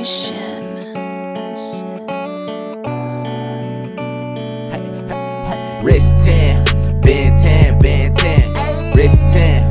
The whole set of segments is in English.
ocean. Wrist 10, bend 10, bend 10, wrist 10.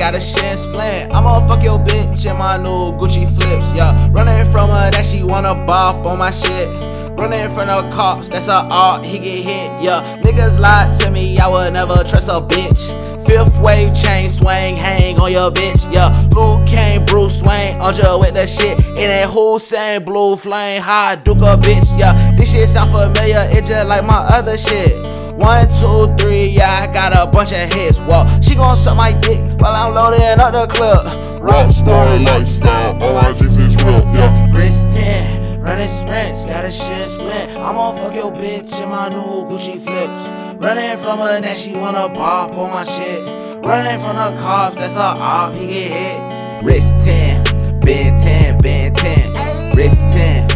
A shit split. I'ma fuck your bitch in my new Gucci flips, yeah. Running from her that she wanna bop on my shit. Running from the cops, that's a art, he get hit, yeah. Niggas lied to me, I would never trust a bitch. Fifth wave chain swing, hang on your bitch, yeah. Luke Kane, Bruce Wayne, on you with the shit. In that Hussein, blue flame, high duke a bitch, yeah. This shit sound familiar, it just like my other shit. One, two, three, yeah, I got a bunch of hits. Well, she gon' suck my dick while I'm loading up the clip. Rockstar lifestyle, all I just is real, yeah. Wrist 10, running sprints, got a shit split. I'ma fuck your bitch in my new Gucci flips. Running from her that she wanna bop on my shit. Running from the cops, that's a op, he get hit. Wrist 10, bend 10, bend 10. Wrist 10,